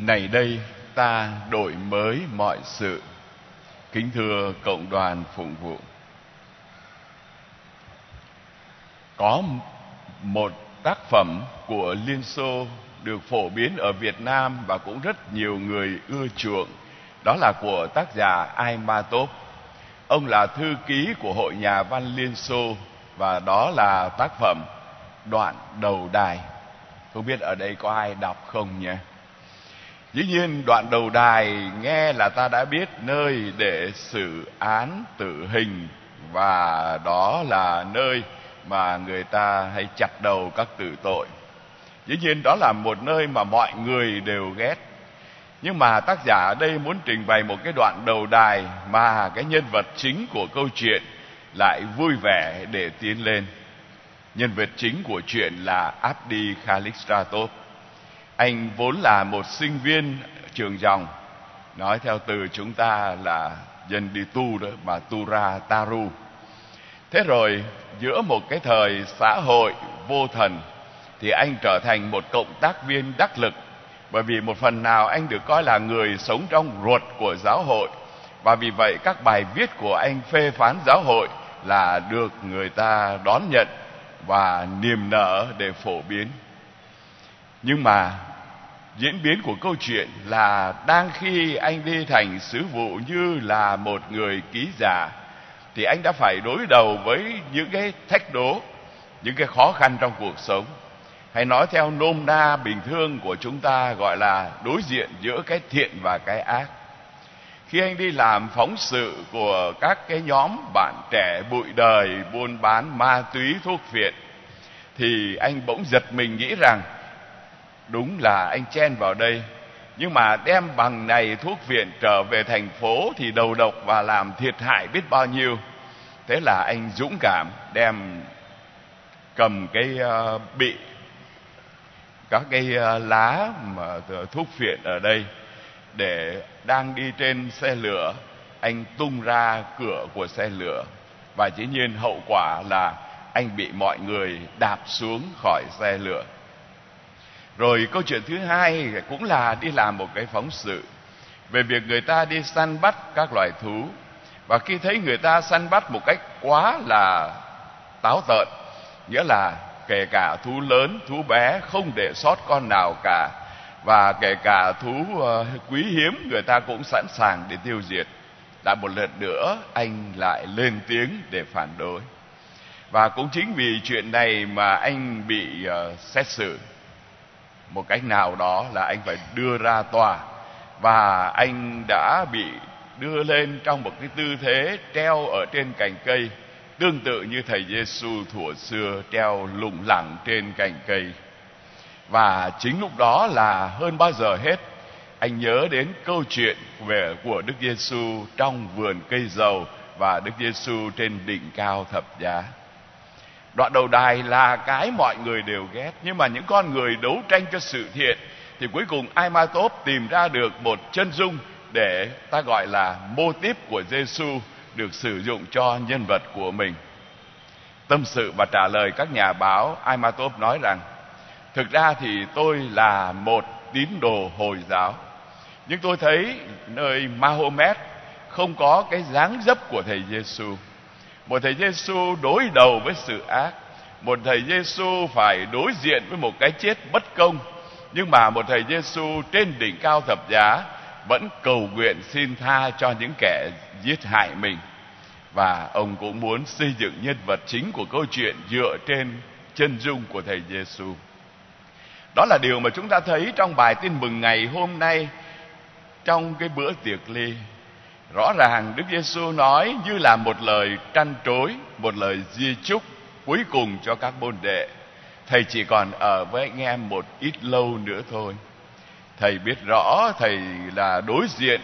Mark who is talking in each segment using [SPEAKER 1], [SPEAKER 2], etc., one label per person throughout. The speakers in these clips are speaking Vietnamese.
[SPEAKER 1] Này đây, ta đổi mới mọi sự. Kính thưa cộng đoàn phụng vụ. Có một tác phẩm của Liên Xô được phổ biến ở Việt Nam và cũng rất nhiều người ưa chuộng. Đó là của tác giả Aimatov. Ông là thư ký của Hội Nhà văn Liên Xô và đó là tác phẩm Đoạn đầu đài. Không biết ở đây có ai đọc không nhé? Dĩ nhiên, đoạn đầu đài nghe là ta đã biết nơi để xử án tử hình, và đó là nơi mà người ta hay chặt đầu các tử tội. Dĩ nhiên, đó là một nơi mà mọi người đều ghét. Nhưng mà tác giả ở đây muốn trình bày một cái đoạn đầu đài mà cái nhân vật chính của câu chuyện lại vui vẻ để tiến lên. Nhân vật chính của chuyện là Abdi Khalistratov anh vốn là một sinh viên trường dòng. Nói theo từ chúng ta là dân đi tu đó mà tu ra taru. Thế rồi, giữa một cái thời xã hội vô thần, thì anh trở thành một cộng tác viên đắc lực. Bởi vì một phần nào anh được coi là người sống trong ruột của giáo hội. Và vì vậy, các bài viết của anh phê phán giáo hội là được người ta đón nhận và niềm nở để phổ biến. Nhưng mà diễn biến của câu chuyện là đang khi anh đi thành sứ vụ như là một người ký giả, thì anh đã phải đối đầu với những cái thách đố, những cái khó khăn trong cuộc sống. Hay nói theo nôm na bình thường của chúng ta gọi là đối diện giữa cái thiện và cái ác. Khi anh đi làm phóng sự của các cái nhóm bạn trẻ bụi đời buôn bán ma túy thuốc phiện, thì anh bỗng giật mình nghĩ rằng đúng là anh chen vào đây. Nhưng mà đem bằng này thuốc viện trở về thành phố thì đầu độc và làm thiệt hại biết bao nhiêu. Thế là anh dũng cảm đem cầm cái uh, bị các cái uh, lá mà thuốc phiện ở đây để đang đi trên xe lửa. Anh tung ra cửa của xe lửa và dĩ nhiên hậu quả là anh bị mọi người đạp xuống khỏi xe lửa rồi câu chuyện thứ hai cũng là đi làm một cái phóng sự về việc người ta đi săn bắt các loài thú. Và khi thấy người ta săn bắt một cách quá là táo tợn nghĩa là kể cả thú lớn thú bé không để sót con nào cả. Và kể cả thú uh, quý hiếm người ta cũng sẵn sàng để tiêu diệt. Đã một lần nữa anh lại lên tiếng để phản đối. Và cũng chính vì chuyện này mà anh bị uh, xét xử một cách nào đó là anh phải đưa ra tòa. Và anh đã bị đưa lên trong một cái tư thế treo ở trên cành cây. Tương tự như thầy Giêsu thuở xưa treo lủng lẳng trên cành cây. Và chính lúc đó là hơn bao giờ hết, anh nhớ đến câu chuyện về, của Đức Giêsu trong vườn cây dầu và Đức Giêsu trên đỉnh cao thập giá đoạn đầu đài là cái mọi người đều ghét nhưng mà những con người đấu tranh cho sự thiện thì cuối cùng ai ma tốt tìm ra được một chân dung để ta gọi là mô típ của Giêsu được sử dụng cho nhân vật của mình. Tâm sự và trả lời các nhà báo, Aimatov nói rằng Thực ra thì tôi là một tín đồ Hồi giáo Nhưng tôi thấy nơi Mahomet không có cái dáng dấp của Thầy Giêsu một thầy Giêsu đối đầu với sự ác. Một thầy Giêsu phải đối diện với một cái chết bất công. Nhưng mà một thầy Giêsu trên đỉnh cao thập giá vẫn cầu nguyện xin tha cho những kẻ giết hại mình. Và ông cũng muốn xây dựng nhân vật chính của câu chuyện dựa trên chân dung của thầy Giêsu. Đó là điều mà chúng ta thấy trong bài tin mừng ngày hôm nay trong cái bữa tiệc ly rõ ràng Đức Giêsu nói như là một lời trăn trối, một lời di chúc cuối cùng cho các môn đệ. Thầy chỉ còn ở với anh em một ít lâu nữa thôi. Thầy biết rõ thầy là đối diện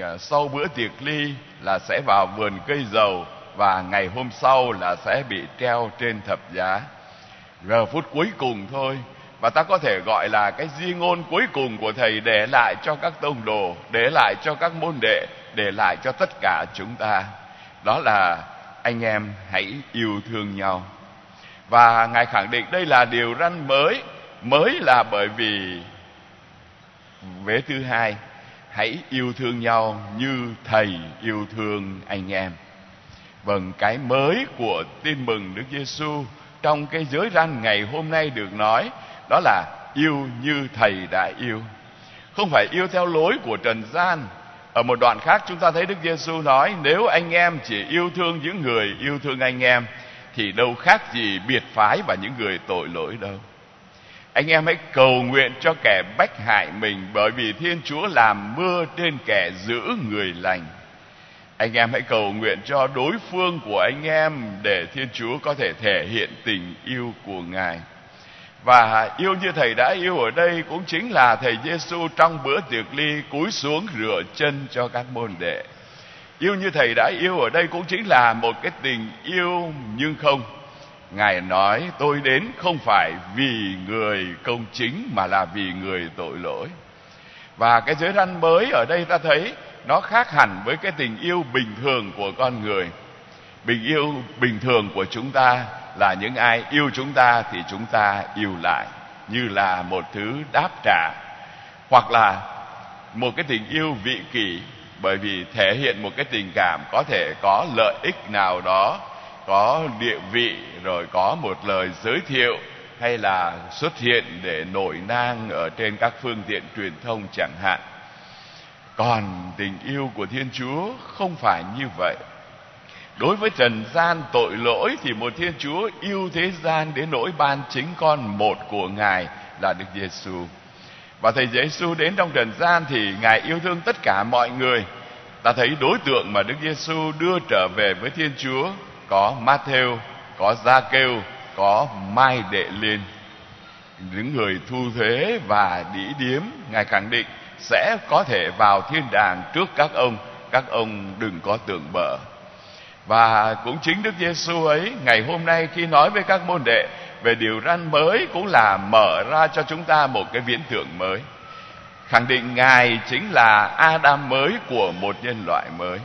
[SPEAKER 1] à, sau bữa tiệc ly là sẽ vào vườn cây dầu và ngày hôm sau là sẽ bị treo trên thập giá. Giờ phút cuối cùng thôi và ta có thể gọi là cái di ngôn cuối cùng của thầy để lại cho các tông đồ, để lại cho các môn đệ để lại cho tất cả chúng ta. Đó là, anh em hãy yêu thương nhau. Và ngài khẳng định đây là điều răn mới mới là bởi vì, vế thứ hai, hãy yêu thương nhau như thầy yêu thương anh em. Vâng cái mới của tin mừng đức giêsu trong cái giới răn ngày hôm nay được nói, đó là yêu như thầy đã yêu. Không phải yêu theo lối của trần gian ở một đoạn khác chúng ta thấy đức giêsu nói, nếu anh em chỉ yêu thương những người yêu thương anh em, thì đâu khác gì biệt phái và những người tội lỗi đâu. Anh em hãy cầu nguyện cho kẻ bách hại mình, bởi vì thiên chúa làm mưa trên kẻ giữ người lành. Anh em hãy cầu nguyện cho đối phương của anh em để thiên chúa có thể thể hiện tình yêu của ngài và yêu như thầy đã yêu ở đây cũng chính là thầy Giêsu trong bữa tiệc ly cúi xuống rửa chân cho các môn đệ. Yêu như thầy đã yêu ở đây cũng chính là một cái tình yêu nhưng không. Ngài nói, tôi đến không phải vì người công chính mà là vì người tội lỗi. Và cái giới răn mới ở đây ta thấy, nó khác hẳn với cái tình yêu bình thường của con người. Tình yêu bình thường của chúng ta là những ai yêu chúng ta thì chúng ta yêu lại, như là một thứ đáp trả, hoặc là một cái tình yêu vị kỷ, bởi vì thể hiện một cái tình cảm có thể có lợi ích nào đó, có địa vị, rồi có một lời giới thiệu, hay là xuất hiện để nổi nang ở trên các phương tiện truyền thông chẳng hạn. Còn tình yêu của thiên chúa không phải như vậy đối với trần gian tội lỗi thì một thiên chúa yêu thế gian đến nỗi ban chính con một của ngài là đức giêsu và thầy giêsu đến trong trần gian thì ngài yêu thương tất cả mọi người ta thấy đối tượng mà đức giêsu đưa trở về với thiên chúa có Matthew, có Gia Kêu, có Mai Đệ Liên. Những người thu thuế và đĩ điếm, Ngài khẳng định sẽ có thể vào thiên đàng trước các ông, các ông đừng có tưởng bở. Và cũng chính Đức Giêsu ấy, ngày hôm nay khi nói với các môn đệ về điều răn mới cũng là mở ra cho chúng ta một cái viễn tưởng mới. Khẳng định Ngài chính là Adam mới của một nhân loại mới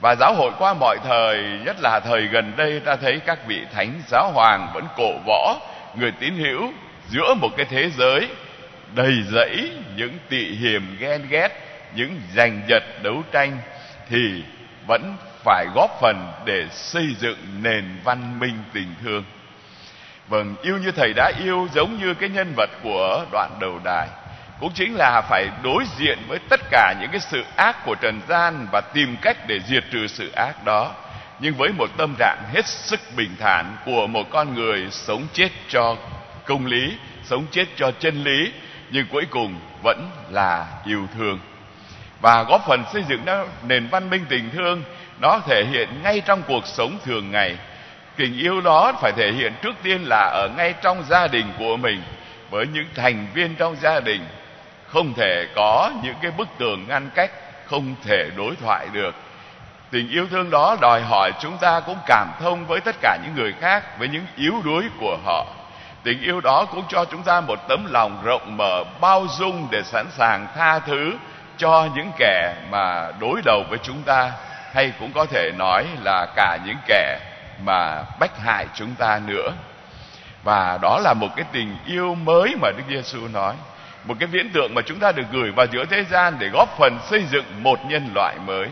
[SPEAKER 1] và giáo hội qua mọi thời, nhất là thời gần đây ta thấy các vị thánh giáo hoàng vẫn cổ võ, người tín hữu giữa một cái thế giới đầy rẫy những tị hiềm ghen ghét, những giành giật đấu tranh thì vẫn phải góp phần để xây dựng nền văn minh tình thương. Vâng yêu như thầy đã yêu giống như cái nhân vật của đoạn đầu đài, cũng chính là phải đối diện với tất cả những cái sự ác của trần gian và tìm cách để diệt trừ sự ác đó. Nhưng với một tâm trạng hết sức bình thản của một con người sống chết cho công lý, sống chết cho chân lý, nhưng cuối cùng vẫn là yêu thương. Và góp phần xây dựng nền văn minh tình thương nó thể hiện ngay trong cuộc sống thường ngày. Tình yêu đó phải thể hiện trước tiên là ở ngay trong gia đình của mình, với những thành viên trong gia đình. Không thể có những cái bức tường ngăn cách không thể đối thoại được. Tình yêu thương đó đòi hỏi chúng ta cũng cảm thông với tất cả những người khác, với những yếu đuối của họ. Tình yêu đó cũng cho chúng ta một tấm lòng rộng mở, bao dung để sẵn sàng tha thứ cho những kẻ mà đối đầu với chúng ta hay cũng có thể nói là cả những kẻ mà bách hại chúng ta nữa. Và đó là một cái tình yêu mới mà Đức Giêsu nói, một cái viễn tượng mà chúng ta được gửi vào giữa thế gian để góp phần xây dựng một nhân loại mới.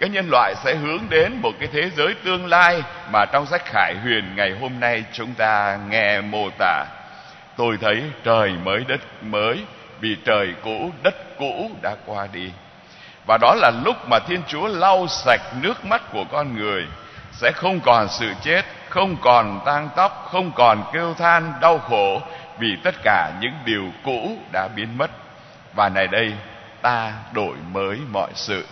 [SPEAKER 1] Cái nhân loại sẽ hướng đến một cái thế giới tương lai mà trong sách khải huyền ngày hôm nay chúng ta nghe mô tả. Tôi thấy trời mới đất mới vì trời cũ, đất cũ đã qua đi và đó là lúc mà thiên chúa lau sạch nước mắt của con người. Sẽ không còn sự chết, không còn tang tóc, không còn kêu than, đau khổ vì tất cả những điều cũ đã biến mất. Và này đây, ta đổi mới mọi sự.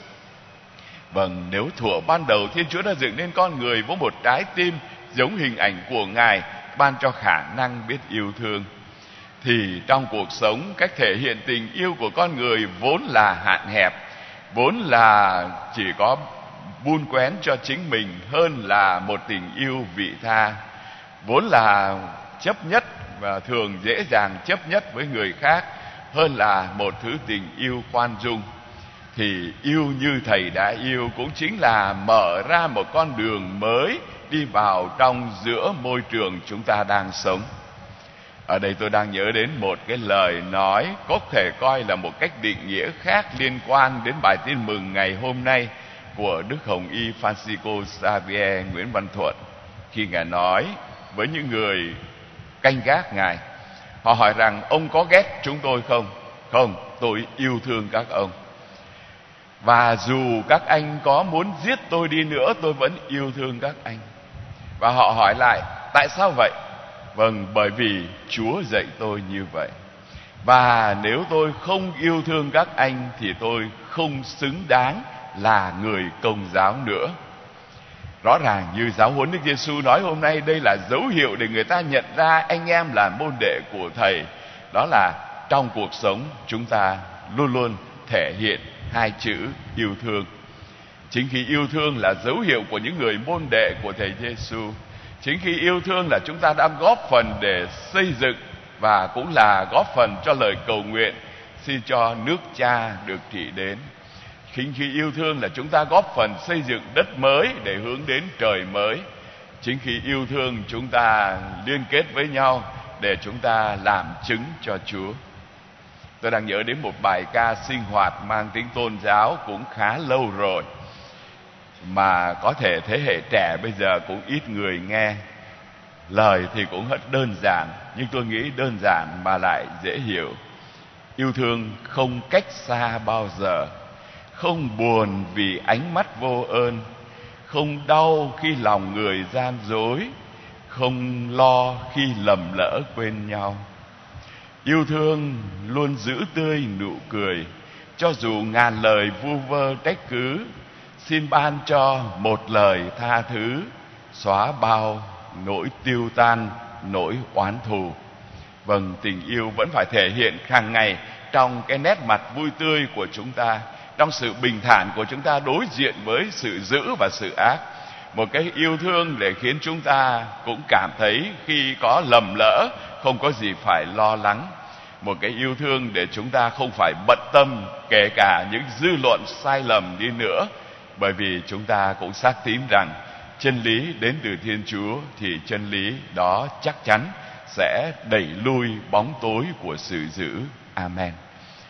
[SPEAKER 1] Vâng nếu thuở ban đầu thiên chúa đã dựng nên con người với một trái tim giống hình ảnh của ngài, ban cho khả năng biết yêu thương, thì trong cuộc sống, cách thể hiện tình yêu của con người vốn là hạn hẹp vốn là chỉ có buôn quén cho chính mình hơn là một tình yêu vị tha. Vốn là chấp nhất và thường dễ dàng chấp nhất với người khác hơn là một thứ tình yêu khoan dung. Thì yêu như thầy đã yêu cũng chính là mở ra một con đường mới đi vào trong giữa môi trường chúng ta đang sống ở đây tôi đang nhớ đến một cái lời nói có thể coi là một cách định nghĩa khác liên quan đến bài tin mừng ngày hôm nay của Đức Hồng Y Francisco Xavier Nguyễn Văn Thuận khi Ngài nói với những người canh gác Ngài. Họ hỏi rằng ông có ghét chúng tôi không? Không, tôi yêu thương các ông. Và dù các anh có muốn giết tôi đi nữa tôi vẫn yêu thương các anh. Và họ hỏi lại, tại sao vậy? Vâng, bởi vì Chúa dạy tôi như vậy. Và nếu tôi không yêu thương các anh thì tôi không xứng đáng là người công giáo nữa. Rõ ràng như giáo huấn Đức Giêsu nói hôm nay đây là dấu hiệu để người ta nhận ra anh em là môn đệ của thầy. Đó là trong cuộc sống chúng ta luôn luôn thể hiện hai chữ yêu thương. Chính khi yêu thương là dấu hiệu của những người môn đệ của thầy Giêsu. Chính khi yêu thương là chúng ta đã góp phần để xây dựng và cũng là góp phần cho lời cầu nguyện xin cho nước cha được trị đến. Chính khi yêu thương là chúng ta góp phần xây dựng đất mới để hướng đến trời mới. Chính khi yêu thương chúng ta liên kết với nhau để chúng ta làm chứng cho chúa. Tôi đang nhớ đến một bài ca sinh hoạt mang tính tôn giáo cũng khá lâu rồi mà có thể thế hệ trẻ bây giờ cũng ít người nghe. Lời thì cũng rất đơn giản, nhưng tôi nghĩ đơn giản mà lại dễ hiểu. Yêu thương không cách xa bao giờ, không buồn vì ánh mắt vô ơn, không đau khi lòng người gian dối, không lo khi lầm lỡ quên nhau. Yêu thương luôn giữ tươi nụ cười, cho dù ngàn lời vu vơ trách cứ xin ban cho một lời tha thứ, xóa bao nỗi tiêu tan, nỗi oán thù. Vâng tình yêu vẫn phải thể hiện hàng ngày trong cái nét mặt vui tươi của chúng ta, trong sự bình thản của chúng ta đối diện với sự dữ và sự ác. Một cái yêu thương để khiến chúng ta cũng cảm thấy khi có lầm lỡ, không có gì phải lo lắng. Một cái yêu thương để chúng ta không phải bận tâm kể cả những dư luận sai lầm đi nữa bởi vì chúng ta cũng xác tín rằng chân lý đến từ thiên chúa thì chân lý đó chắc chắn sẽ đẩy lui bóng tối của sự dữ amen.